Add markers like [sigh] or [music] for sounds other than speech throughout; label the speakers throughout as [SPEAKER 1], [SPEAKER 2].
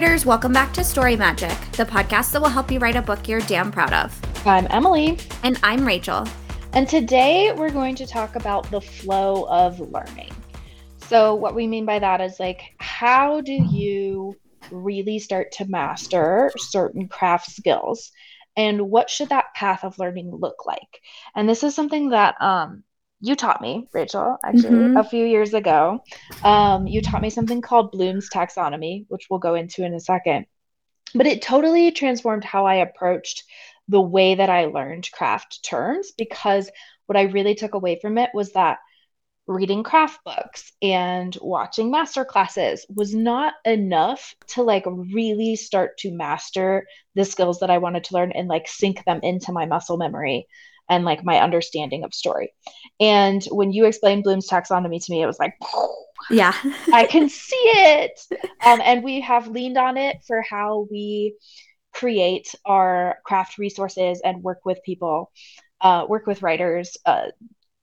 [SPEAKER 1] writers, welcome back to Story Magic, the podcast that will help you write a book you're damn proud of.
[SPEAKER 2] I'm Emily.
[SPEAKER 1] And I'm Rachel.
[SPEAKER 2] And today we're going to talk about the flow of learning. So, what we mean by that is like, how do you really start to master certain craft skills? And what should that path of learning look like? And this is something that um, you taught me, Rachel, actually, mm-hmm. a few years ago. Um, you taught me something called Bloom's taxonomy, which we'll go into in a second. But it totally transformed how I approached the way that I learned craft terms because what I really took away from it was that reading craft books and watching master classes was not enough to like really start to master the skills that I wanted to learn and like sink them into my muscle memory and like my understanding of story. And when you explained Bloom's taxonomy to me, it was like, [laughs]
[SPEAKER 1] yeah,
[SPEAKER 2] I can see it. Um, and we have leaned on it for how we create our craft resources and work with people, uh, work with writers uh,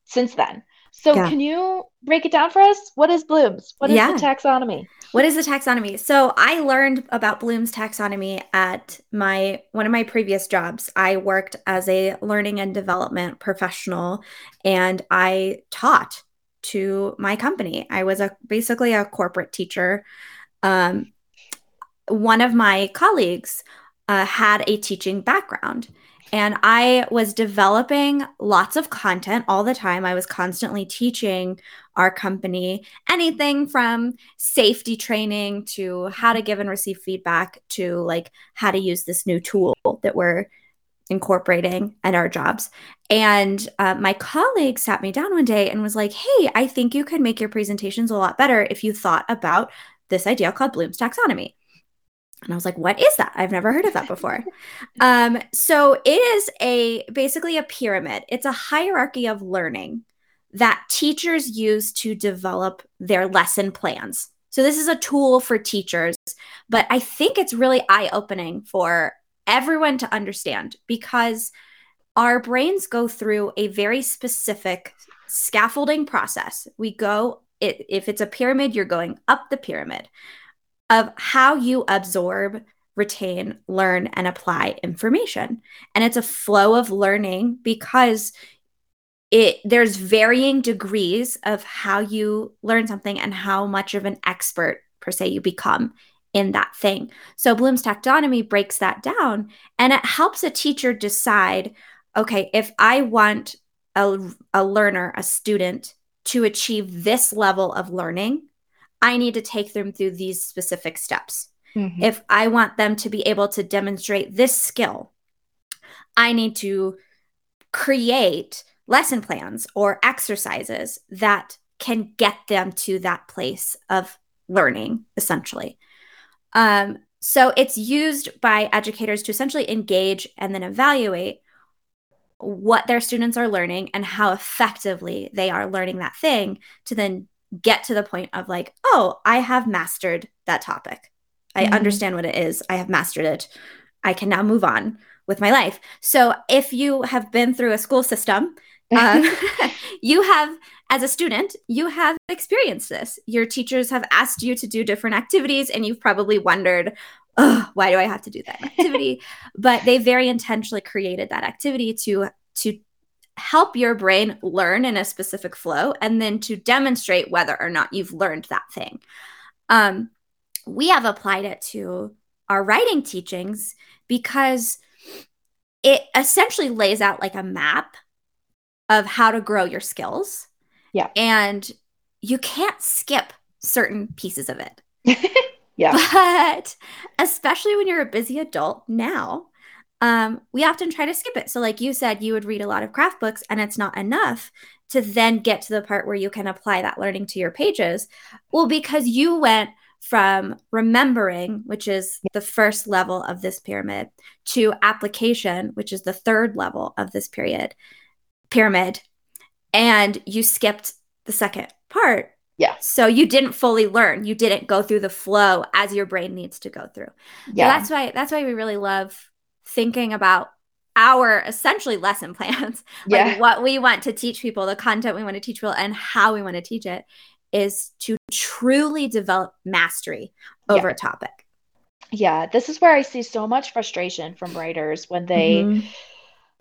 [SPEAKER 2] since then. So, yeah. can you break it down for us? What is Bloom's? What is yeah. the taxonomy?
[SPEAKER 1] What is the taxonomy? So, I learned about Bloom's taxonomy at my one of my previous jobs. I worked as a learning and development professional and I taught to my company. I was a basically a corporate teacher. Um, one of my colleagues uh, had a teaching background. And I was developing lots of content all the time. I was constantly teaching our company anything from safety training to how to give and receive feedback to like how to use this new tool that we're incorporating at our jobs. And uh, my colleague sat me down one day and was like, Hey, I think you could make your presentations a lot better if you thought about this idea called Bloom's taxonomy. And I was like, what is that? I've never heard of that before. um, so it is a basically a pyramid. It's a hierarchy of learning that teachers use to develop their lesson plans. So this is a tool for teachers, but I think it's really eye-opening for everyone to understand because our brains go through a very specific scaffolding process. We go it, if it's a pyramid, you're going up the pyramid of how you absorb, retain, learn, and apply information. And it's a flow of learning because it there's varying degrees of how you learn something and how much of an expert per se you become in that thing. So Bloom's taxonomy breaks that down and it helps a teacher decide okay, if I want a, a learner, a student to achieve this level of learning, I need to take them through these specific steps. Mm-hmm. If I want them to be able to demonstrate this skill, I need to create lesson plans or exercises that can get them to that place of learning, essentially. Um, so it's used by educators to essentially engage and then evaluate what their students are learning and how effectively they are learning that thing to then get to the point of like, oh, I have mastered that topic. I mm-hmm. understand what it is. I have mastered it. I can now move on with my life. So if you have been through a school system, um, [laughs] [laughs] you have, as a student, you have experienced this. Your teachers have asked you to do different activities, and you've probably wondered, oh, why do I have to do that activity? [laughs] but they very intentionally created that activity to to help your brain learn in a specific flow and then to demonstrate whether or not you've learned that thing. Um, we have applied it to our writing teachings because it essentially lays out like a map of how to grow your skills.
[SPEAKER 2] Yeah.
[SPEAKER 1] And you can't skip certain pieces of it. [laughs]
[SPEAKER 2] yeah. [laughs]
[SPEAKER 1] But especially when you're a busy adult now, um, we often try to skip it. So, like you said, you would read a lot of craft books, and it's not enough to then get to the part where you can apply that learning to your pages. Well, because you went from remembering, which is the first level of this pyramid, to application, which is the third level of this period pyramid, and you skipped the second part.
[SPEAKER 2] Yeah.
[SPEAKER 1] So you didn't fully learn. You didn't go through the flow as your brain needs to go through. Yeah. So that's why that's why we really love thinking about our essentially lesson plans, [laughs] yeah. like what we want to teach people, the content we want to teach people, and how we want to teach it is to truly develop mastery over yeah. a topic.
[SPEAKER 2] Yeah, this is where I see so much frustration from writers when they. Mm-hmm. [sighs]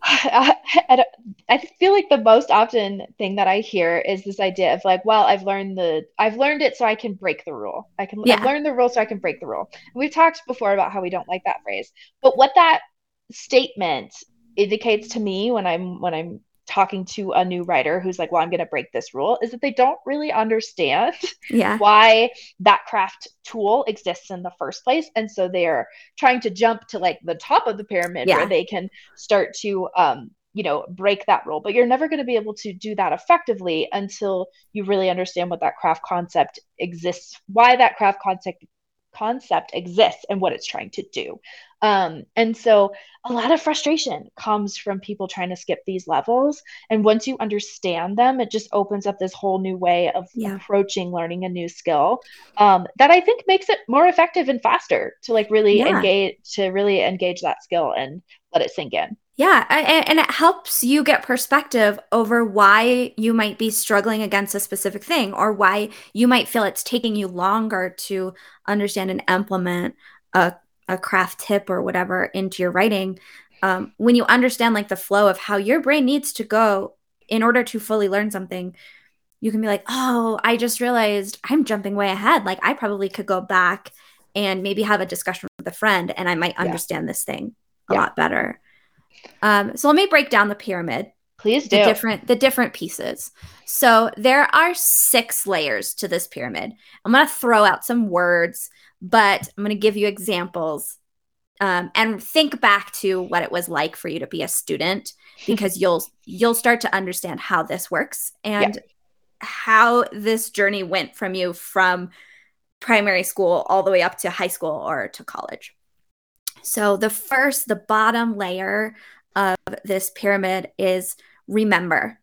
[SPEAKER 2] I, I feel like the most often thing that I hear is this idea of like, well, I've learned the, I've learned it so I can break the rule. I can, yeah. I've learned the rule so I can break the rule. And we've talked before about how we don't like that phrase, but what that statement indicates to me when I'm when I'm talking to a new writer who's like, well, I'm going to break this rule is that they don't really understand
[SPEAKER 1] yeah. [laughs]
[SPEAKER 2] why that craft tool exists in the first place. And so they are trying to jump to like the top of the pyramid yeah. where they can start to, um, you know, break that rule. But you're never going to be able to do that effectively until you really understand what that craft concept exists, why that craft concept concept exists and what it's trying to do. Um, and so a lot of frustration comes from people trying to skip these levels. And once you understand them, it just opens up this whole new way of yeah. approaching learning a new skill um, that I think makes it more effective and faster to like really yeah. engage to really engage that skill and let it sink in.
[SPEAKER 1] Yeah, and, it helps you get perspective over why you might be struggling against a specific thing or why you might feel it's taking you longer to understand and implement a, a craft tip or whatever into your writing. Um, when you understand like the flow of how your brain needs to go in order to fully learn something, you can be like, oh, I just realized I'm jumping way ahead. Like I probably could go back and maybe have a discussion with a friend and I might understand yeah. this thing a yeah. lot better. Um, so let me break down the pyramid.
[SPEAKER 2] Please do.
[SPEAKER 1] The different the different pieces. So there are six layers to this pyramid. I'm gonna throw out some words, but I'm gonna give you examples. Um, and think back to what it was like for you to be a student [laughs] because you'll you'll start to understand how this works and yeah. how this journey went from you from primary school all the way up to high school or to college. So the first, the bottom layer of this pyramid is remember.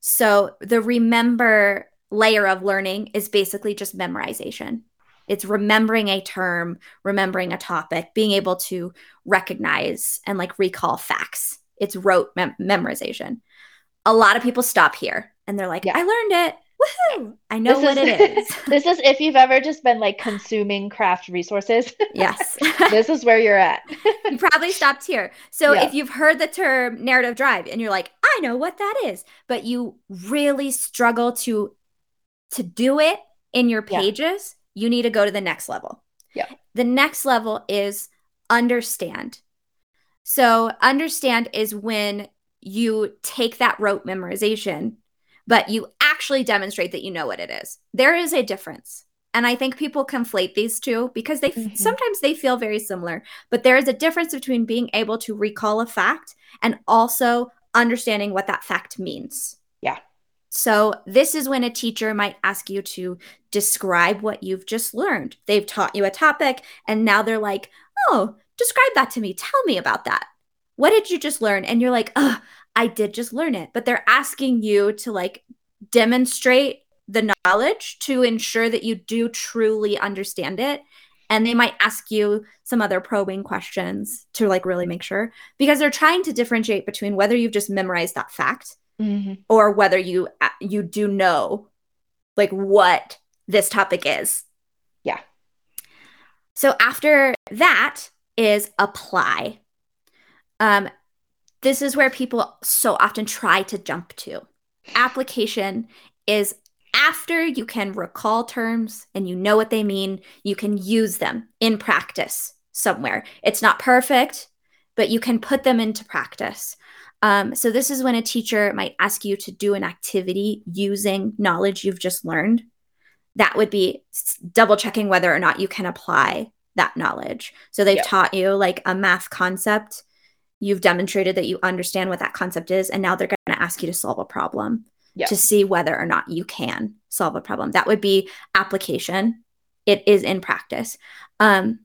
[SPEAKER 1] So the remember layer of learning is basically just memorization. It's remembering a term, remembering a topic, being able to recognize and like recall facts. It's rote mem- memorization. A lot of people stop here and they're like, yeah. I learned it. Woohoo! I know this what is, it [laughs] is.
[SPEAKER 2] this is if you've ever just been like consuming craft resources. [laughs]
[SPEAKER 1] Yes.
[SPEAKER 2] this is where you're at. [laughs]
[SPEAKER 1] you probably stopped here. So yeah. if you've heard the term narrative drive and you're like, I know what that is, but you really struggle to to do it in your pages, yeah. you need to go to the next level.
[SPEAKER 2] Yeah.
[SPEAKER 1] The next level is understand. So understand is when you take that rote memorization but you actually demonstrate that you know what it is. There is a difference. And I think people conflate these two because they mm-hmm. sometimes they feel very similar, but there is a difference between being able to recall a fact and also understanding what that fact means.
[SPEAKER 2] Yeah.
[SPEAKER 1] So, this is when a teacher might ask you to describe what you've just learned. They've taught you a topic and now they're like, "Oh, describe that to me. Tell me about that." What did you just learn? And you're like, "Oh, I did just learn it." But they're asking you to like demonstrate the knowledge to ensure that you do truly understand it. And they might ask you some other probing questions to like really make sure because they're trying to differentiate between whether you've just memorized that fact mm-hmm. or whether you uh, you do know like what this topic is.
[SPEAKER 2] Yeah.
[SPEAKER 1] So after that is apply. Um this is where people so often try to jump to application is after you can recall terms and you know what they mean, you can use them in practice somewhere. It's not perfect, but you can put them into practice. Um, so, this is when a teacher might ask you to do an activity using knowledge you've just learned. That would be double checking whether or not you can apply that knowledge. So, they've yep. taught you like a math concept you've demonstrated that you understand what that concept is and now they're going to ask you to solve a problem to see whether or not you can solve a problem. That would be application. It is in practice. Um,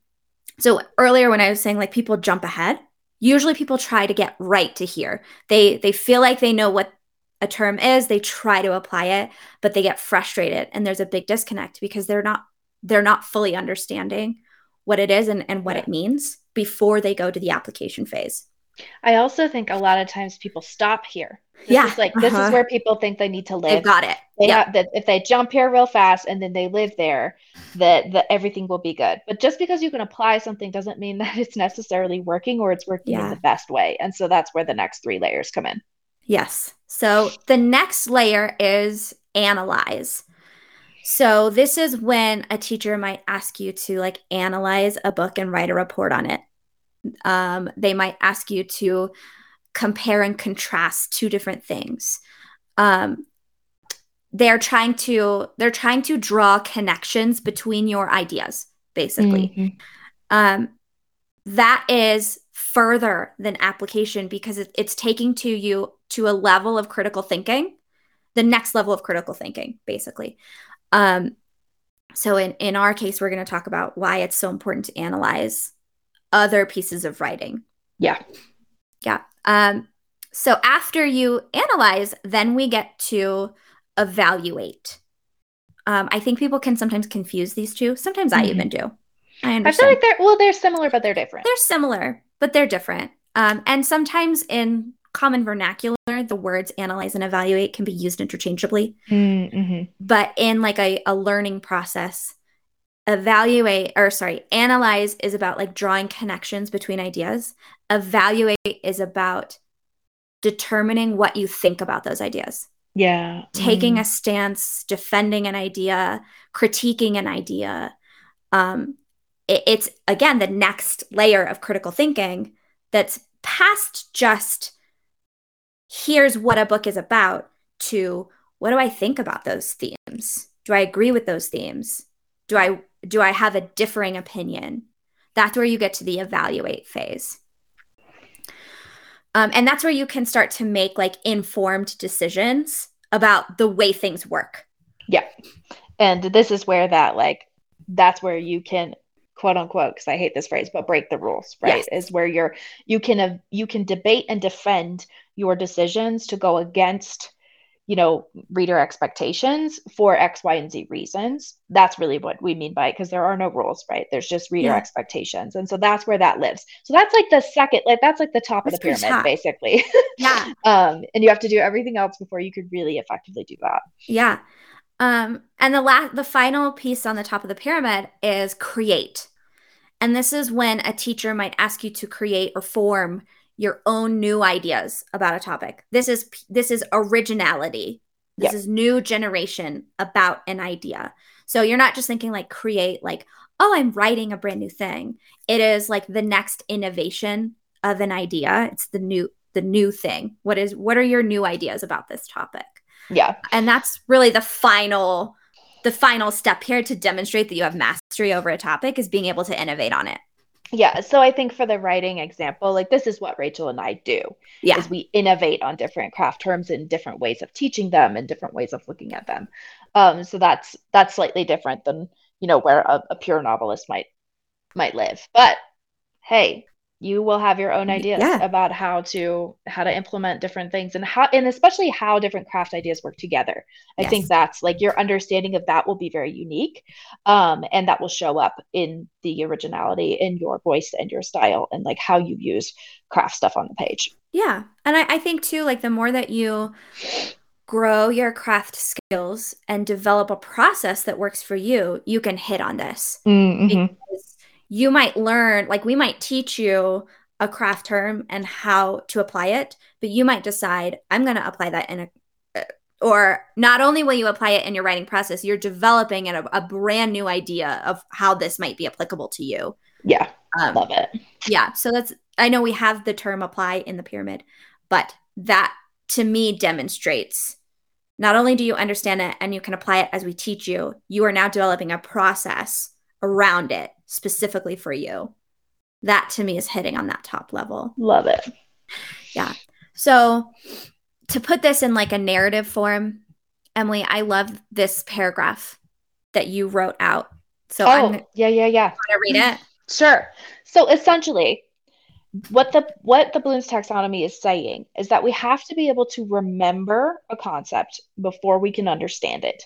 [SPEAKER 1] so earlier when i was saying like people jump ahead usually people try to get right to here. They they feel like they know what a term is they try to apply it but they get frustrated and there's a big disconnect because they're not they're not fully understanding what it is and, and what yeah. it means before they go to the application phase
[SPEAKER 2] I also think a lot of times people stop here. This
[SPEAKER 1] yeah.
[SPEAKER 2] like this
[SPEAKER 1] uh-huh.
[SPEAKER 2] is where people think they need to live.
[SPEAKER 1] They've got it.
[SPEAKER 2] They have that if they jump here real fast and then they live there, that that everything will be good. But just because you can apply something doesn't mean [laughs] that it's necessarily working or it's working
[SPEAKER 1] Yeah.
[SPEAKER 2] in the best way. And so that's where the next three layers come in.
[SPEAKER 1] Yes. So the next layer is analyze. So this is when a teacher might ask you to like analyze a book and write a report on it. Um, they might ask you to compare and contrast two different things. Um, they're trying to they're trying to draw connections between your ideas, basically.
[SPEAKER 2] Mhm.
[SPEAKER 1] Um, that is further than application because it, it's taking to you to a level of critical thinking, the next level of critical thinking, basically. Um, so in in our case, we're going to talk about why it's so important to analyze other pieces of writing.
[SPEAKER 2] Yeah.
[SPEAKER 1] Yeah. Um, so after you analyze, then we get to evaluate. Um, I think people can sometimes confuse these two. Sometimes I
[SPEAKER 2] Mhm.
[SPEAKER 1] even do. I
[SPEAKER 2] I feel like they're well, they're similar, but they're different.
[SPEAKER 1] they're similar, but they're different. Um, and sometimes in common vernacular, the words analyze and evaluate can be used interchangeably.
[SPEAKER 2] Mm-hmm.
[SPEAKER 1] But in like a, a learning process, evaluate or sorry, analyze is about like drawing connections between ideas. Evaluate is about determining what you think about those ideas,
[SPEAKER 2] Yeah.
[SPEAKER 1] taking
[SPEAKER 2] Mm.
[SPEAKER 1] a stance, defending an idea, critiquing an idea. Um, it- it's again the next layer of critical thinking that's past just here's what a book is about to what do I think about those themes? Do I agree with those themes? Do I do I have a differing opinion? That's where you get to the evaluate phase. Um, and that's where you can start to make like informed decisions about the way things work.
[SPEAKER 2] Yeah. And this is where that like that's where you can quote unquote because I hate this phrase but break the rules, right?
[SPEAKER 1] Yes.
[SPEAKER 2] Is where you're you can uh, you can debate and defend your decisions to go against you know reader expectations for x y and z reasons that's really what we mean by it because there are no rules right there's just reader
[SPEAKER 1] Yeah.
[SPEAKER 2] expectations and so that's where that lives so that's like the second like that's like the top of the pyramid
[SPEAKER 1] top.
[SPEAKER 2] basically [laughs]
[SPEAKER 1] Yeah.
[SPEAKER 2] um and you have to do everything else before you could really effectively do that
[SPEAKER 1] Yeah. Um, and the last, the final piece on the top of the pyramid is create. And this is when a teacher might ask you to create or form your own new ideas about a topic. This is this is originality. This is new generation about an idea. So you're not just thinking like create like, oh, I'm writing a brand new thing. It is like the next innovation of an idea. It's the new the new thing. What is what are your new ideas about this topic?
[SPEAKER 2] yeah
[SPEAKER 1] and that's really the final the final step here to demonstrate that you have mastery over a topic is being able to innovate on it
[SPEAKER 2] Yeah, so I think for the writing example, like this is what Rachel and I do.
[SPEAKER 1] yeah
[SPEAKER 2] Is we innovate on different craft terms and different ways of teaching them and different ways of looking at them. Um, so that's that's slightly different than you know where a, a pure novelist might might live. But hey, you will have your own ideas
[SPEAKER 1] Yeah.
[SPEAKER 2] about how to how to implement different things and how and especially how different craft ideas work together. I
[SPEAKER 1] Yes.
[SPEAKER 2] think that's like your understanding of that will be very unique um, and that will show up in the originality in your voice and your style and like how you use craft stuff on the page
[SPEAKER 1] yeah and I, I think too like the more that you grow your craft skills and develop a process that works for you you can hit on this because you might learn like we might teach you a craft term and how to apply it but you might decide i'm going to apply that in a uh, or not only will you apply it in your writing process you're developing a, a brand new idea of how this might be applicable to you.
[SPEAKER 2] Yeah.
[SPEAKER 1] Um,
[SPEAKER 2] love it.
[SPEAKER 1] yeah so that's i know we have the term apply in the pyramid but that to me demonstrates not only do you understand it and you can apply it as we teach you you are now developing a process around it specifically for you that to me is hitting on that top level
[SPEAKER 2] love it Yeah.
[SPEAKER 1] so to put this in like a narrative form emily i love this paragraph that you wrote out so oh, i'm
[SPEAKER 2] oh
[SPEAKER 1] going
[SPEAKER 2] yeah yeah yeah
[SPEAKER 1] to read it
[SPEAKER 2] Sure. So essentially, what the what the Bloom's taxonomy is saying is that we have to be able to remember a concept before we can understand it.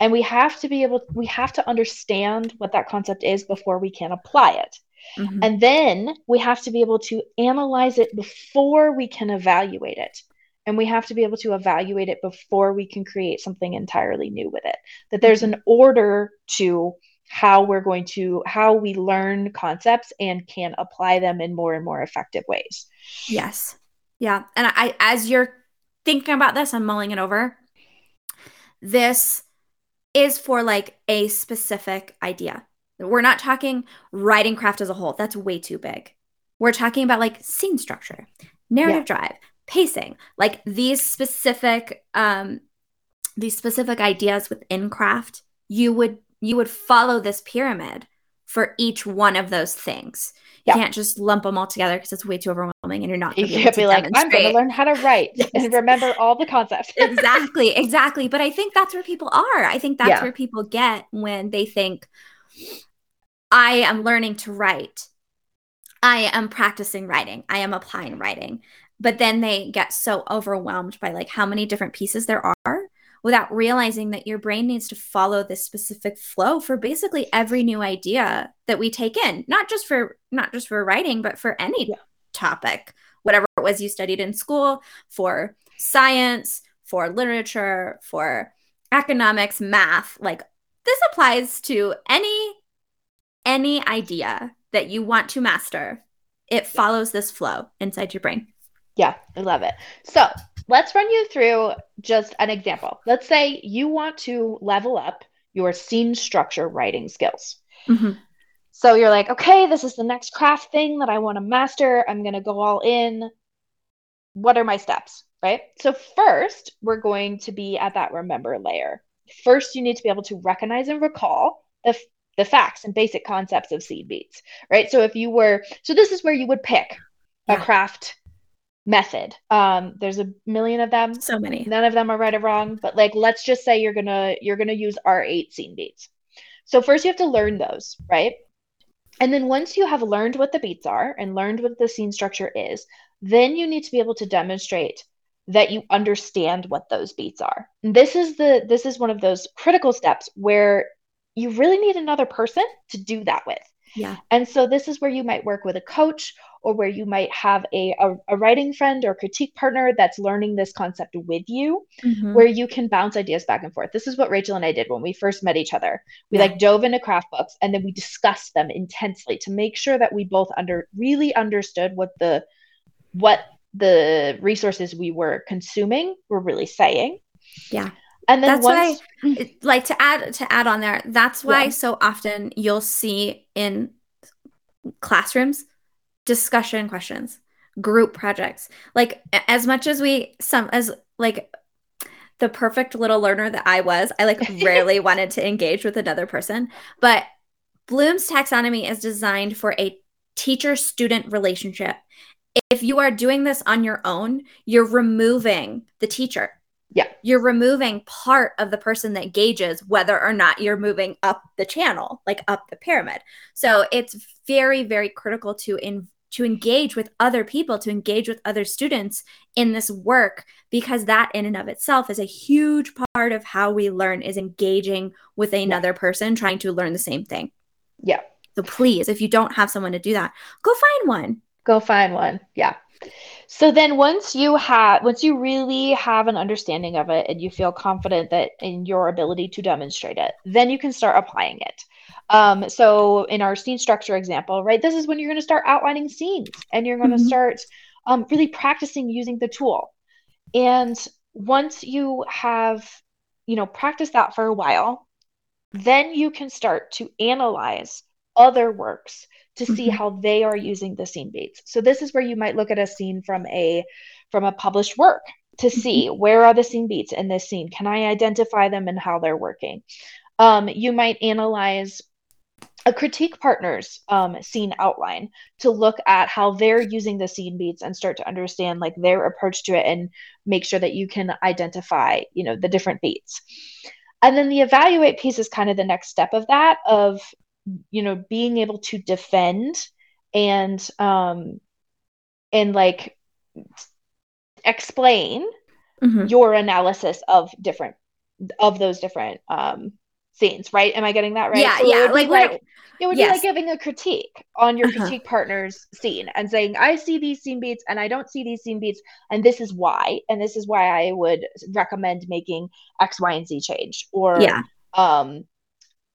[SPEAKER 2] And we have to be able we have to understand what that concept is before we can apply it. Mm-hmm. And then we have to be able to analyze it before we can evaluate it. And we have to be able to evaluate it before we can create something entirely new with it. That there's an order to how we're going to how we learn concepts and can apply them in more and more effective ways.
[SPEAKER 1] Yes. Yeah. And I as you're thinking about this, I'm mulling it over. This is for like a specific idea. We're not talking writing craft as a whole. That's way too big. We're talking about like scene structure, narrative yeah. drive, pacing, like these specific um these specific ideas within craft. You would you would follow this pyramid for each one of those things. You yeah. can't just lump them all together because it's way too overwhelming and you're not
[SPEAKER 2] you can't be, be like, I'm going to learn how to write [laughs] yes. and remember all the concepts. [laughs]
[SPEAKER 1] exactly, exactly. But I think that's where people are. I think that's yeah. where people get when they think, I am learning to write. I am practicing writing. I am applying writing. But then they get so overwhelmed by like how many different pieces there are without realizing that your brain needs to follow this specific flow for basically every new idea that we take in not just for not just for writing but for any yeah. topic whatever it was you studied in school for science for literature for economics math like this applies to any any idea that you want to master it follows this flow inside your brain
[SPEAKER 2] yeah, I love it. So let's run you through just an example. Let's say you want to level up your scene structure writing skills. Mm-hmm. So you're like, okay, this is the next craft thing that I want to master. I'm going to go all in. What are my steps? Right. So, first, we're going to be at that remember layer. First, you need to be able to recognize and recall the, the facts and basic concepts of scene beats. Right. So, if you were, so this is where you would pick yeah. a craft method. Um, there's a million of them.
[SPEAKER 1] So many.
[SPEAKER 2] None of them are right or wrong, but like let's just say you're gonna you're gonna use R8 scene beats. So first you have to learn those, right? And then once you have learned what the beats are and learned what the scene structure is, then you need to be able to demonstrate that you understand what those beats are. And this is the this is one of those critical steps where you really need another person to do that with.
[SPEAKER 1] Yeah.
[SPEAKER 2] And so this is where you might work with a coach or where you might have a, a, a writing friend or critique partner that's learning this concept with you, mm-hmm. where you can bounce ideas back and forth. This is what Rachel and I did when we first met each other. We yeah. like dove into craft books and then we discussed them intensely to make sure that we both under really understood what the what the resources we were consuming were really saying.
[SPEAKER 1] Yeah.
[SPEAKER 2] And then
[SPEAKER 1] that's once, why like to add to add on there, that's why yeah. so often you'll see in classrooms discussion questions, group projects. Like as much as we some as like the perfect little learner that I was, I like [laughs] rarely wanted to engage with another person, but Bloom's taxonomy is designed for a teacher student relationship. If you are doing this on your own, you're removing the teacher.
[SPEAKER 2] Yeah.
[SPEAKER 1] You're removing part of the person that gauges whether or not you're moving up the channel, like up the pyramid. So it's very, very critical to in, to engage with other people, to engage with other students in this work, because that in and of itself is a huge part of how we learn is engaging with another yeah. person trying to learn the same thing.
[SPEAKER 2] Yeah.
[SPEAKER 1] So please, if you don't have someone to do that, go find one.
[SPEAKER 2] Go find one. Yeah. So then once you have once you really have an understanding of it and you feel confident that in your ability to demonstrate it, then you can start applying it. Um, so in our scene structure example, right, this is when you're going to start outlining scenes and you're going to mm-hmm. start um, really practicing using the tool. And once you have, you know, practiced that for a while, then you can start to analyze other works to see mm-hmm. how they are using the scene beats. So this is where you might look at a scene from a from a published work to mm-hmm. see where are the scene beats in this scene. Can I identify them and how they're working? Um, you might analyze a critique partner's um, scene outline to look at how they're using the scene beats and start to understand like their approach to it and make sure that you can identify you know the different beats and then the evaluate piece is kind of the next step of that of you know being able to defend and um and like explain mm-hmm. your analysis of different of those different um scenes, right? Am I getting that right?
[SPEAKER 1] Yeah,
[SPEAKER 2] So
[SPEAKER 1] yeah. Like,
[SPEAKER 2] like it would be like giving a critique on your
[SPEAKER 1] Uh-huh.
[SPEAKER 2] critique partner's scene and saying, I see these scene beats and I don't see these scene beats, and this is why. And this is why I would recommend making X, Y, and Z change. Or
[SPEAKER 1] yeah,
[SPEAKER 2] um,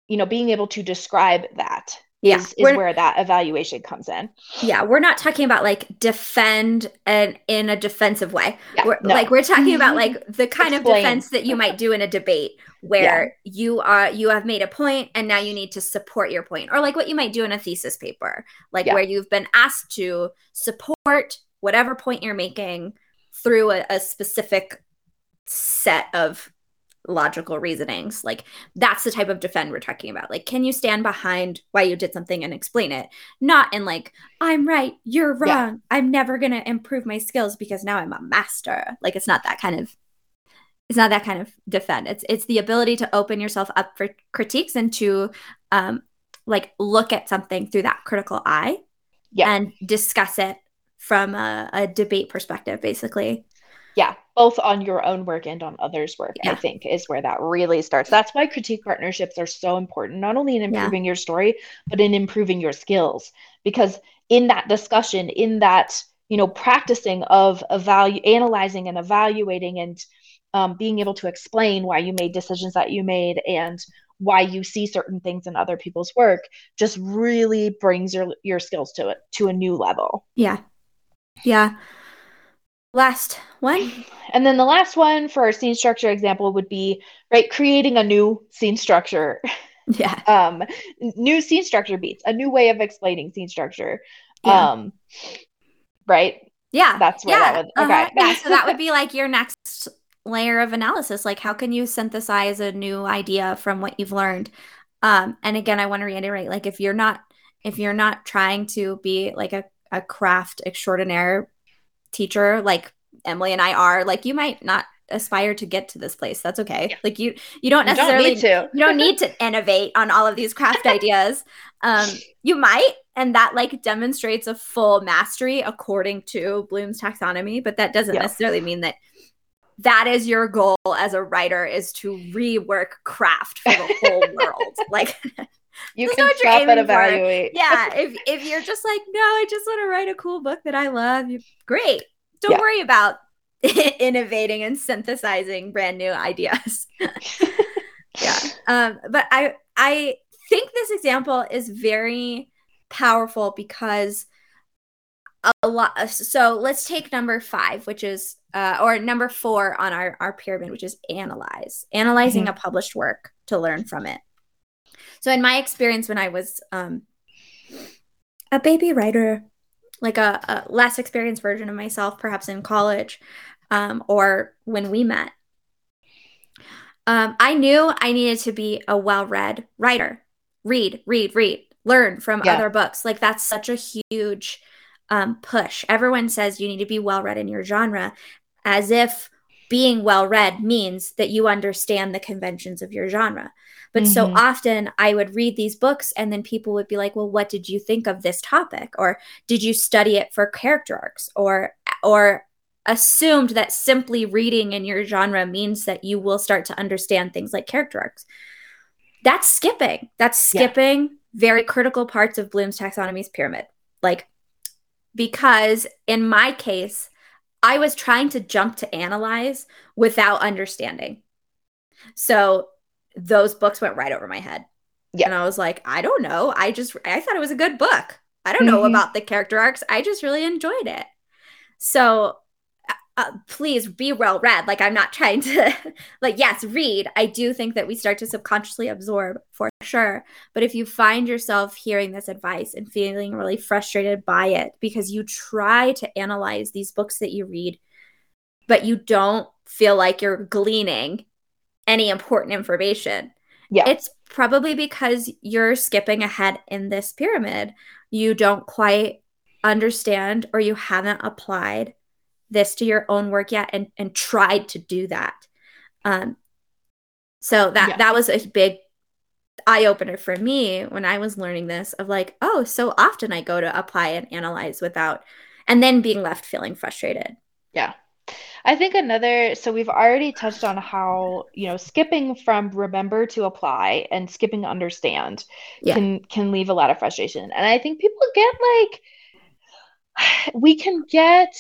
[SPEAKER 2] you know, being able to describe that
[SPEAKER 1] yeah.
[SPEAKER 2] is, is where that evaluation comes in.
[SPEAKER 1] yeah we're not talking about like defend and in a defensive way
[SPEAKER 2] Yeah,
[SPEAKER 1] we're,
[SPEAKER 2] no.
[SPEAKER 1] like we're talking about [laughs] like the kind
[SPEAKER 2] Explain.
[SPEAKER 1] of defense that you might do in a debate where you are you have made a point and now you need to support your point or like what you might do in a thesis paper like
[SPEAKER 2] Yeah.
[SPEAKER 1] where you've been asked to support whatever point you're making through a, a specific set of logical reasonings. Like that's the type of defend we're talking about. Like can you stand behind why you did something and explain it? Not in like i'm right you're wrong
[SPEAKER 2] Yeah.
[SPEAKER 1] i'm never going to improve my skills because now i'm a master. Like it's not that kind of it's not that kind of defend. It's it's the ability to open yourself up for critiques and to um like look at something through that critical eye
[SPEAKER 2] Yeah.
[SPEAKER 1] and discuss it from a, a debate perspective basically
[SPEAKER 2] Yeah, both on your own work and on others' work, I think is where that really starts. That's why critique partnerships are so important, not only in
[SPEAKER 1] Yeah.
[SPEAKER 2] improving your story, but in improving your skills. Because in that discussion, in that, you know, practicing of evalu analyzing and evaluating and um, being able to explain why you made decisions that you made and why you see certain things in other people's work just really brings your your skills to it to a new level.
[SPEAKER 1] yeah yeah last one
[SPEAKER 2] And then the last one for our scene structure example would be right creating a new scene structure, [laughs]
[SPEAKER 1] yeah
[SPEAKER 2] um, new scene structure beats, a new way of explaining scene structure.
[SPEAKER 1] Yeah.
[SPEAKER 2] Um, right?
[SPEAKER 1] Yeah.
[SPEAKER 2] That's where
[SPEAKER 1] yeah.
[SPEAKER 2] that would
[SPEAKER 1] uh-huh,
[SPEAKER 2] okay.
[SPEAKER 1] yeah. So that would [laughs] be like your next layer of analysis. Like, how can you synthesize a new idea from what you've learned? Um, and again, I want to reiterate, like, if you're not if you're not trying to be like a, a craft extraordinaire teacher, like Emily and I are, like, you might not aspire to get to this place. That's okay.
[SPEAKER 2] Yeah.
[SPEAKER 1] Like, you you don't
[SPEAKER 2] You don't
[SPEAKER 1] necessarily
[SPEAKER 2] need to. [laughs]
[SPEAKER 1] you don't need to innovate on all of these craft [laughs] ideas um you might and that like demonstrates a full mastery according to bloom's taxonomy but that doesn't
[SPEAKER 2] Yeah.
[SPEAKER 1] necessarily mean that that is your goal as a writer is to rework craft for the whole [laughs] world like
[SPEAKER 2] You
[SPEAKER 1] That's
[SPEAKER 2] can stop and
[SPEAKER 1] aiming for.
[SPEAKER 2] evaluate.
[SPEAKER 1] yeah [laughs] if if you're just like no i just want to write a cool book that i love great don't
[SPEAKER 2] Yeah.
[SPEAKER 1] worry about [laughs] innovating and synthesizing brand new ideas [laughs] yeah um but i i think this example is very powerful because a lot so let's take number five which is uh or number four on our our pyramid which is analyze analyzing a published work to learn from it so in my experience when i was um a baby writer like a, a less experienced version of myself perhaps in college um or when we met um, I knew I needed to be a well read writer. Read, read, read, learn from
[SPEAKER 2] Yeah.
[SPEAKER 1] other books. Like that's such a huge um, push. Everyone says you need to be well read in your genre as if being well read means that you understand the conventions of your genre. But so
[SPEAKER 2] Mhm.
[SPEAKER 1] often I would read these books and then people would be like, "Well, what did you think of this topic?" or "Did you study it for character arcs?" or or assumed that simply reading in your genre means that you will start to understand things like character arcs. That's skipping. That's
[SPEAKER 2] Yeah.
[SPEAKER 1] skipping very critical parts of Bloom's taxonomy's pyramid. Like, because in my case, I was trying to jump to analyze without understanding. So those books went right over my head.
[SPEAKER 2] Yeah.
[SPEAKER 1] And I was like, I don't know. I just, I thought it was a good book. I don't know
[SPEAKER 2] Mhm.
[SPEAKER 1] about the character arcs. I just really enjoyed it. So uh, please be well read. Like I'm not trying to [laughs] like yes, read. I do think that we start to subconsciously absorb for sure. But if you find yourself hearing this advice and feeling really frustrated by it because you try to analyze these books that you read but you don't feel like you're gleaning any important information.
[SPEAKER 2] Yeah.
[SPEAKER 1] It's probably because you're skipping ahead in this pyramid. You don't quite understand or you haven't applied this to your own work yet and and tried to do that um so that
[SPEAKER 2] Yeah.
[SPEAKER 1] that was a big eye opener for me when i was learning this of like oh so often i go to apply and analyze without and then being left feeling frustrated
[SPEAKER 2] Yeah. I think another, so we've already touched on how, you know, skipping from remember to apply and skipping understand yeah. can can leave a lot of frustration. And I think people get like [sighs] we can get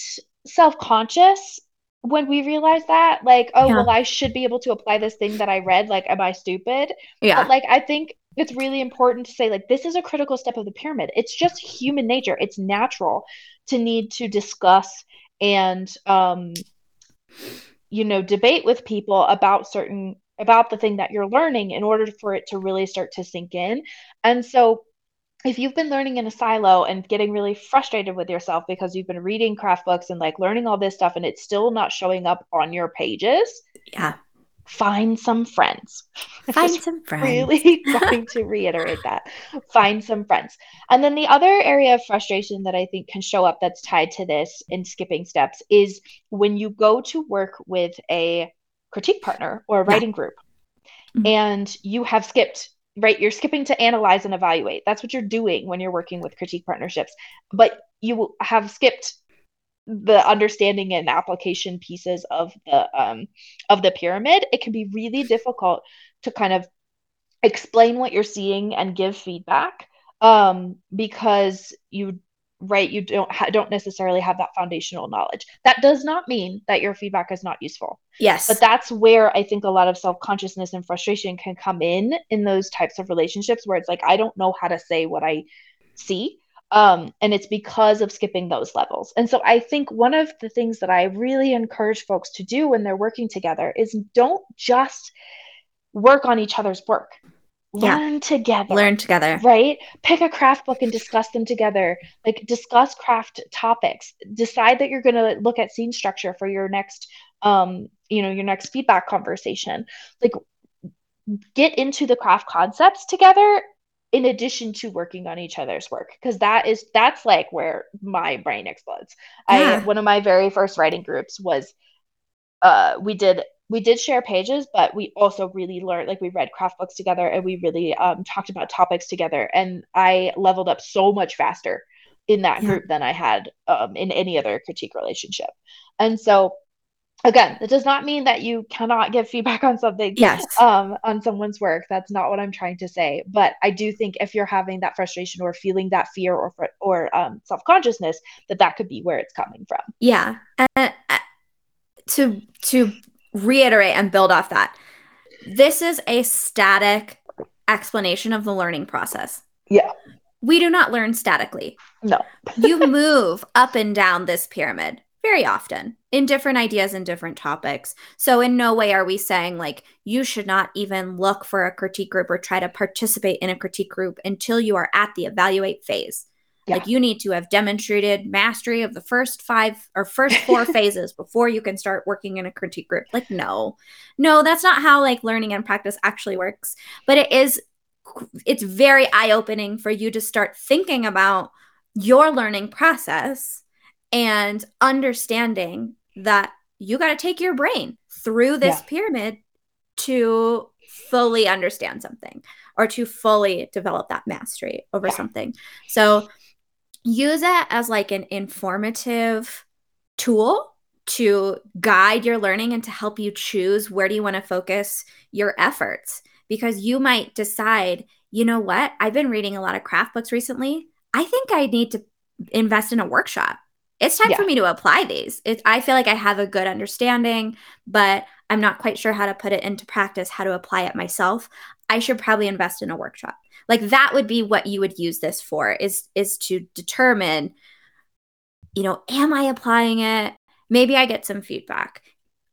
[SPEAKER 2] self-conscious when we realize that like oh yeah. well I should be able to apply this thing that I read like am I stupid? Yeah. But like I think it's really important to say like this is a critical step of the pyramid. It's just human nature. It's natural to need to discuss and um you know debate with people about certain about the thing that you're learning in order for it to really start to sink in and so if you've been learning in a silo and getting really frustrated with yourself because you've been reading craft books and like learning all this stuff and it's still not showing up on your pages
[SPEAKER 1] yeah
[SPEAKER 2] find some friends. [laughs]
[SPEAKER 1] Find some friends.
[SPEAKER 2] Really going to reiterate that. Find some friends. And then the other area of frustration that I think can show up that's tied to this in skipping steps is when you go to work with a critique partner or a writing yeah. group mm-hmm. and you have skipped right you're skipping to analyze and evaluate. That's what you're doing when you're working with critique partnerships. But you have skipped the understanding and application pieces of the um, of the pyramid, it can be really difficult to kind of explain what you're seeing and give feedback um, because you right you don't ha- don't necessarily have that foundational knowledge that does not mean that your feedback is not useful
[SPEAKER 1] yes
[SPEAKER 2] but that's where i think a lot of self-consciousness and frustration can come in in those types of relationships where it's like i don't know how to say what i see um, and it's because of skipping those levels. And so I think one of the things that I really encourage folks to do when they're working together is don't just work on each other's work. Learn yeah. together.
[SPEAKER 1] Learn together.
[SPEAKER 2] Right? Pick a craft book and discuss them together. Like discuss craft topics. Decide that you're going to look at scene structure for your next um, you know, your next feedback conversation. Like get into the craft concepts together in addition to working on each other's work because that is that's like where my brain explodes yeah. i one of my very first writing groups was uh we did we did share pages but we also really learned like we read craft books together and we really um, talked about topics together. And i leveled up so much faster in that yeah. group than i had um, in any other critique relationship. And so again that does not mean that you cannot give feedback on something
[SPEAKER 1] yes.
[SPEAKER 2] um on someone's work. That's not what i'm trying to say. But i do think if you're having that frustration or feeling that fear or or um, self-consciousness that that could be where it's coming from.
[SPEAKER 1] Yeah. Uh, to to reiterate and build off that. This is a static explanation of the learning process.
[SPEAKER 2] Yeah.
[SPEAKER 1] We do not learn statically.
[SPEAKER 2] No.
[SPEAKER 1] You [laughs] move up and down this pyramid very often in different ideas and different topics. So, in no way are we saying like you should not even look for a critique group or try to participate in a critique group until you are at the evaluate phase. Yeah. Like you need to have demonstrated mastery of the first five or first four [laughs] phases before you can start working in a critique group. Like, no, no, that's not how like learning and practice actually works. But it is, it's very eye opening for you to start thinking about your learning process and understanding that you got to take your brain through this yeah. pyramid to fully understand something or to fully develop that mastery over yeah. something. So use it as like an informative tool to guide your learning and to help you choose where do you want to focus your efforts because you might decide, you know what? I've been reading a lot of craft books recently. I think I need to invest in a workshop it's time yeah. for me to apply these. It, I feel like I have a good understanding, but I'm not quite sure how to put it into practice, how to apply it myself. I should probably invest in a workshop. Like that would be what you would use this for is is to determine you know, am I applying it? Maybe I get some feedback.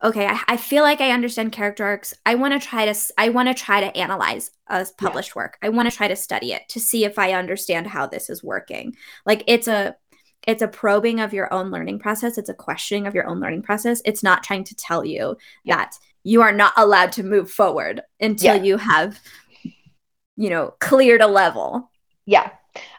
[SPEAKER 1] Okay, I, I feel like I understand character arcs. I want to try to I want to try to analyze a published yeah. work. I want to try to study it to see if I understand how this is working. Like it's a it's a probing of your own learning process it's a questioning of your own learning process it's not trying to tell you yeah. that you are not allowed to move forward until yeah. you have you know cleared a level.
[SPEAKER 2] Yeah.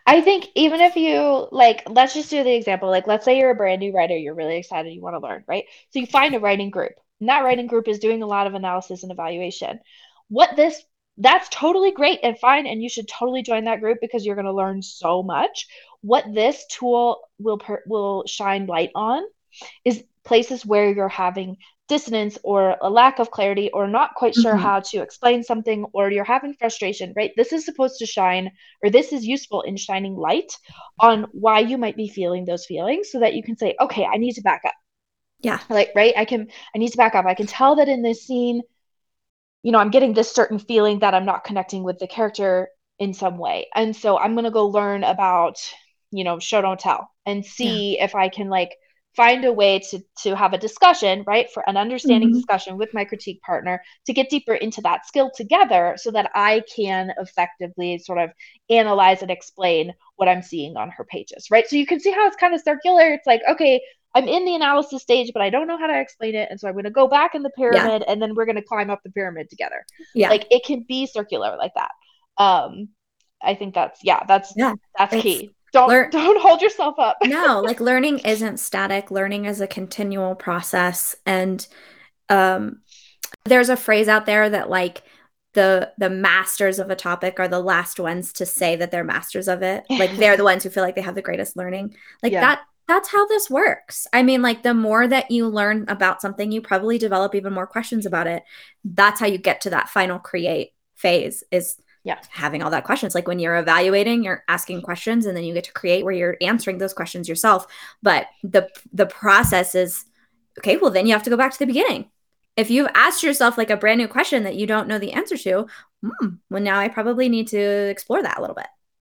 [SPEAKER 2] I think even if you like let's just do the example like let's say you're a brand new writer you're really excited you want to learn right? So you find a writing group and that writing group is doing a lot of analysis and evaluation. What this that's totally great and fine and you should totally join that group because you're going to learn so much. What this tool will per- will shine light on is places where you're having dissonance or a lack of clarity or not quite sure
[SPEAKER 1] Mm-hmm.
[SPEAKER 2] how to explain something or you're having frustration, right? This is supposed to shine or this is useful in shining light on why you might be feeling those feelings so that you can say, okay, I need to back up.
[SPEAKER 1] Yeah.
[SPEAKER 2] Like, right? I can, I need to back up. I can tell that in this scene, you know, I'm getting this certain feeling that I'm not connecting with the character in some way. And so I'm going to go learn about, you know, show don't tell and see if I can like find a way to to have a discussion, right? For an understanding
[SPEAKER 1] Mhm.
[SPEAKER 2] discussion with my critique partner to get deeper into that skill together so that I can effectively sort of analyze and explain what I'm seeing on her pages, right? So you can see how it's kind of circular. It's like, okay, I'm in the analysis stage, but I don't know how to explain it. And so I'm going to go back in the pyramid and then we're going to climb up the pyramid together.
[SPEAKER 1] Yeah.
[SPEAKER 2] Like it can be circular like that. Um, I think that's, yeah, that's,
[SPEAKER 1] Yeah,
[SPEAKER 2] that's
[SPEAKER 1] it's
[SPEAKER 2] key. Don't,
[SPEAKER 1] lear-
[SPEAKER 2] don't hold yourself up.
[SPEAKER 1] no, [laughs] like learning isn't static. Learning is a continual process. And um, there's a phrase out there that like the the masters of a topic are the last ones to say that they're masters of it. [laughs] Like they're the ones who feel like they have the greatest learning. Like
[SPEAKER 2] Yeah.
[SPEAKER 1] that that's how this works. I mean, like the more that you learn about something, you probably develop even more questions about it. That's how you get to that final create phase is
[SPEAKER 2] Yeah.
[SPEAKER 1] having all that questions. Like when you're evaluating, you're asking questions and then you get to create where you're answering those questions yourself. But the the process is okay, well then you have to go back to the beginning. If you've asked yourself like a brand new question that you don't know the answer to, hmm, well now I probably need to explore that a little bit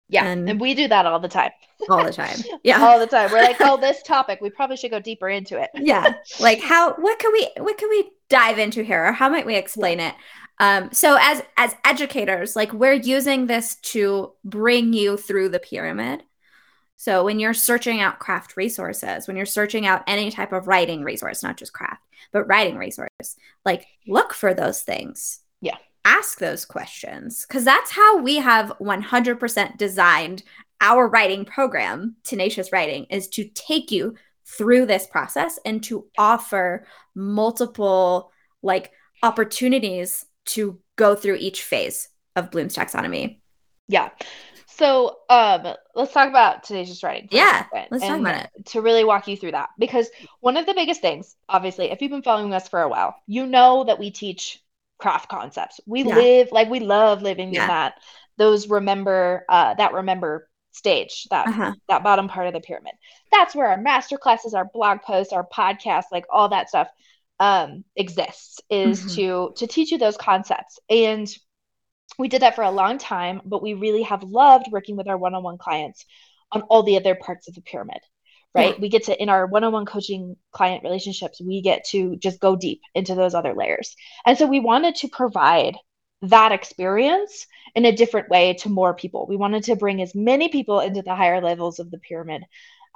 [SPEAKER 2] Yeah.
[SPEAKER 1] And-
[SPEAKER 2] And, we do that all the time.
[SPEAKER 1] all the time. [laughs] Yeah.
[SPEAKER 2] all the time. We're like, oh, this topic, we probably should go deeper into it.
[SPEAKER 1] yeah [laughs] like how what can we what can we dive into here or how might we explain it um so as as educators like we're using this to bring you through the pyramid so when you're searching out craft resources when you're searching out any type of writing resource not just craft but writing resource like look for those things
[SPEAKER 2] Yeah.
[SPEAKER 1] ask those questions because that's how we have 100% designed our writing program tenacious writing is to take you through this process and to offer multiple like opportunities to go through each phase of Bloom's taxonomy.
[SPEAKER 2] Yeah. So um let's talk about tenacious writing. for
[SPEAKER 1] Yeah, let's talk about it.
[SPEAKER 2] To really walk you through that. Because one of the biggest things, obviously, if you've been following us for a while, you know that we teach craft concepts. We
[SPEAKER 1] Yeah.
[SPEAKER 2] live like we love living
[SPEAKER 1] Yeah.
[SPEAKER 2] in that those remember uh that remember stage, that
[SPEAKER 1] Uh-huh.
[SPEAKER 2] that bottom part of the pyramid. That's where our master classes, our blog posts, our podcasts, like all that stuff um exists is
[SPEAKER 1] Mhm.
[SPEAKER 2] to to teach you those concepts. And we did that for a long time, but we really have loved working with our one-on-one clients on all the other parts of the pyramid. Right?
[SPEAKER 1] Yeah.
[SPEAKER 2] We get to in our one-on-one coaching client relationships, we get to just go deep into those other layers. And so we wanted to provide that experience in a different way to more people. We wanted to bring as many people into the higher levels of the pyramid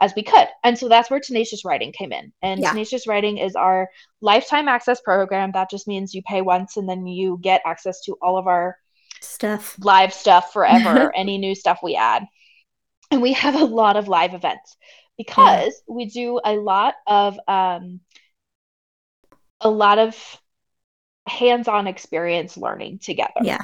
[SPEAKER 2] as we could. And so that's where Tenacious Writing came in. And
[SPEAKER 1] Yeah.
[SPEAKER 2] Tenacious Writing is our lifetime access program. That just means you pay once and then you get access to all of our
[SPEAKER 1] Stuff.
[SPEAKER 2] live stuff forever, [laughs] any new stuff we add. And we have a lot of live events because we do a lot of um a lot of hands-on experience learning together.
[SPEAKER 1] Yeah.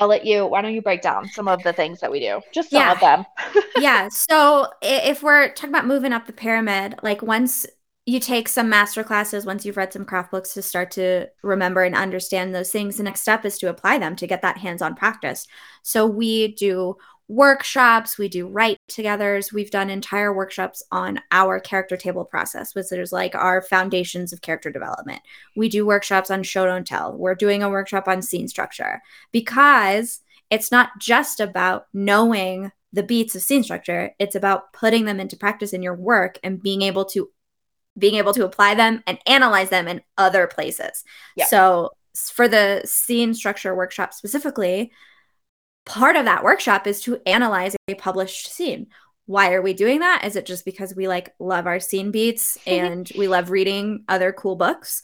[SPEAKER 2] I'll let you why don't you break down some of the things that we do? Just some
[SPEAKER 1] Yeah.
[SPEAKER 2] of them. [laughs]
[SPEAKER 1] yeah. So if we're talking about moving up the pyramid, like once you take some master classes, once you've read some craft books to start to remember and understand those things, the next step is to apply them to get that hands on practice. So we do workshops, we do write togethers, we've done entire workshops on our character table process, which is like our foundations of character development. We do workshops on show don't tell. We're doing a workshop on scene structure because it's not just about knowing the beats of scene structure it's about putting them into practice in your work and being able to being able to apply them and analyze them in other places
[SPEAKER 2] Yeah.
[SPEAKER 1] so for the scene structure workshop specifically part of that workshop is to analyze a published scene. Why are we doing that? Is it just because we like love our scene beats [laughs] and we love reading other cool books?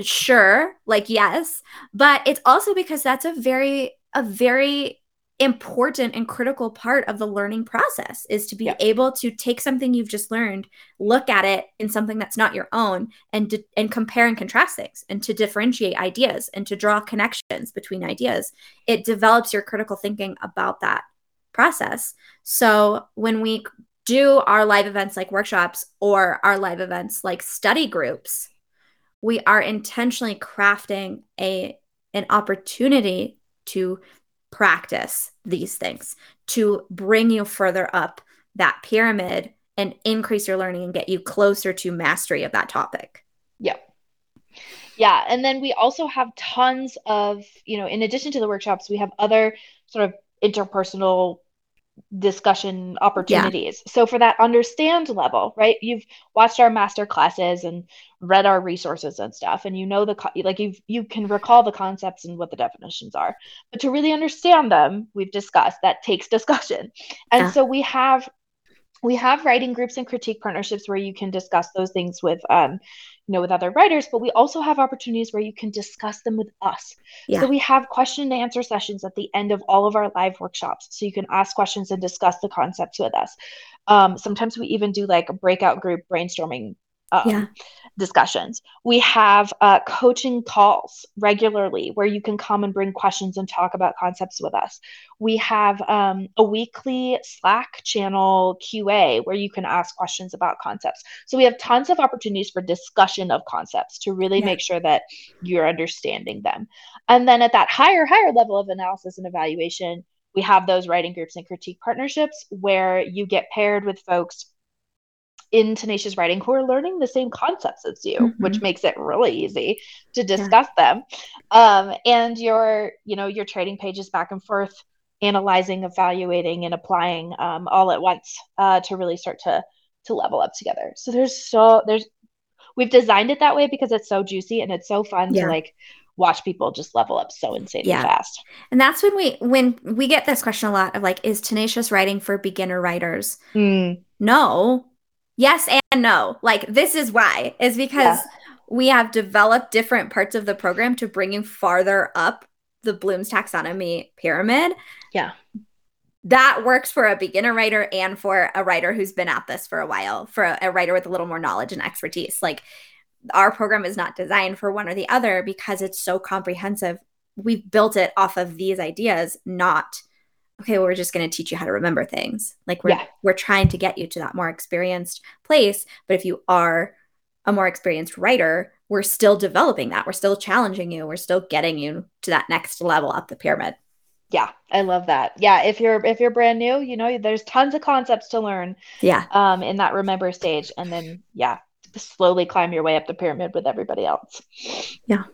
[SPEAKER 1] Sure like yes but it's also because that's a very a very important and critical part of the learning process is to be
[SPEAKER 2] Yeah.
[SPEAKER 1] able to take something you've just learned look at it in something that's not your own and di- and compare and contrast things and to differentiate ideas and to draw connections between ideas it develops your critical thinking about that process so when we do our live events like workshops or our live events like study groups, we are intentionally crafting a an opportunity to practice these things to bring you further up that pyramid and increase your learning and get you closer to mastery of that topic.
[SPEAKER 2] Yep. Yeah. And then we also have tons of, you know, in addition to the workshops, we have other sort of interpersonal discussion opportunities. Yeah. So for that understand level, right? You've watched our master classes and read our resources and stuff and you know the like you you can recall the concepts and what the definitions are. But to really understand them, we've discussed that takes discussion. And yeah. so we have we have writing groups and critique partnerships where you can discuss those things with um, you know with other writers but we also have opportunities where you can discuss them with us yeah. so we have question and answer sessions at the end of all of our live workshops so you can ask questions and discuss the concepts with us um, sometimes we even do like a breakout group brainstorming um, yeah. discussions. We have uh, coaching calls regularly where you can come and bring questions and talk about concepts with us. We have um, a weekly Slack channel QA where you can ask questions about concepts. So we have tons of opportunities for discussion of concepts to really yeah. make sure that you're understanding them. And then at that higher, higher level of analysis and evaluation, we have those writing groups and critique partnerships where you get paired with folks in tenacious writing who are learning the same concepts as you mm-hmm. which makes it really easy to discuss yeah. them um, and your you know your trading pages back and forth analyzing evaluating and applying um, all at once uh, to really start to to level up together so there's so there's we've designed it that way because it's so juicy and it's so fun yeah. to like watch people just level up so insanely yeah. fast.
[SPEAKER 1] And that's when we when we get this question a lot of like, is tenacious writing for beginner writers? Mm. No, yes and no. Like this is why is because yeah. we have developed different parts of the program to bring you farther up the Bloom's taxonomy pyramid.
[SPEAKER 2] Yeah.
[SPEAKER 1] That works for a beginner writer and for a writer who's been at this for a while, for a, a writer with a little more knowledge and expertise. Like our program is not designed for one or the other because it's so comprehensive. We've built it off of these ideas, not okay, well, we're just going to teach you how to remember things. Like we're yeah. we're trying to get you to that more experienced place. But if you are a more experienced writer, we're still developing that. We're still challenging you. We're still getting you to that next level up the pyramid.
[SPEAKER 2] Yeah, I love that. Yeah, if you're if you're brand new, you know, there's tons of concepts to learn.
[SPEAKER 1] Yeah.
[SPEAKER 2] Um, in that remember stage, and then yeah, slowly climb your way up the pyramid with everybody else.
[SPEAKER 1] Yeah.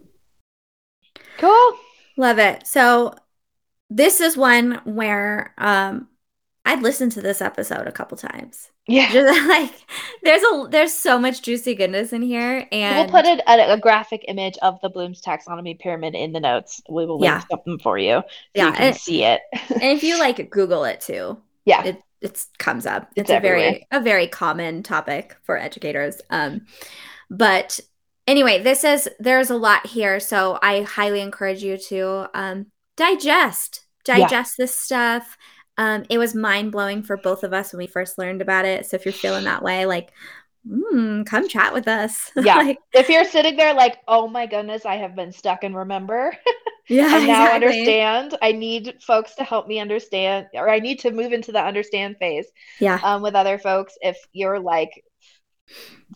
[SPEAKER 2] Cool.
[SPEAKER 1] Love it. So this is one where um I'd listened to this episode a couple times.
[SPEAKER 2] Yeah,
[SPEAKER 1] Just [laughs] like there's a there's so much juicy goodness in here, and
[SPEAKER 2] we'll put a, a, graphic image of the Bloom's taxonomy pyramid in the notes. We will link yeah. something for you, so yeah, you can and, see it. [laughs]
[SPEAKER 1] and if you like Google it too,
[SPEAKER 2] yeah,
[SPEAKER 1] it it comes up. It's, it's a very a very common topic for educators. Um, but anyway, this is there's a lot here, so I highly encourage you to um digest digest yeah. this stuff um, it was mind blowing for both of us when we first learned about it. So if you're feeling that way, like, mm, come chat with us. [laughs]
[SPEAKER 2] Yeah.
[SPEAKER 1] like,
[SPEAKER 2] if you're sitting there like, oh my goodness, I have been stuck [laughs] and remember. yeah. I now exactly. understand. I need folks to help me understand, or I need to move into the understand phase.
[SPEAKER 1] Yeah.
[SPEAKER 2] Um, with other folks. If you're like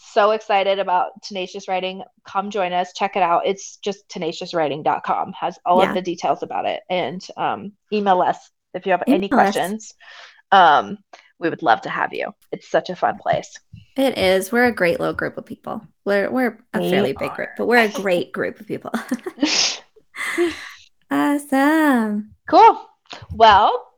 [SPEAKER 2] so excited about tenacious writing. Come join us. Check it out. It's just tenaciouswriting.com has all yeah. of the details about it. And um, email us if you have email any questions. Um, we would love to have you. It's such a fun place.
[SPEAKER 1] It is. We're a great little group of people. We're, we're a we fairly are. big group but we're a great group of people. [laughs] [laughs] Awesome.
[SPEAKER 2] Cool. Well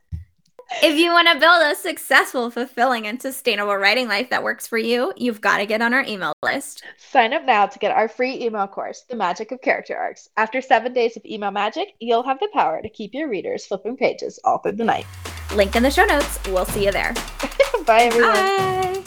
[SPEAKER 1] if you want to build a successful, fulfilling, and sustainable writing life that works for you, you've got to get on our email list.
[SPEAKER 2] Sign up now to get our free email course, The Magic of Character Arcs. After seven days of email magic, you'll have the power to keep your readers flipping pages all through the night.
[SPEAKER 1] Link in the show notes. We'll see you there. [laughs]
[SPEAKER 2] Bye, everyone. Bye.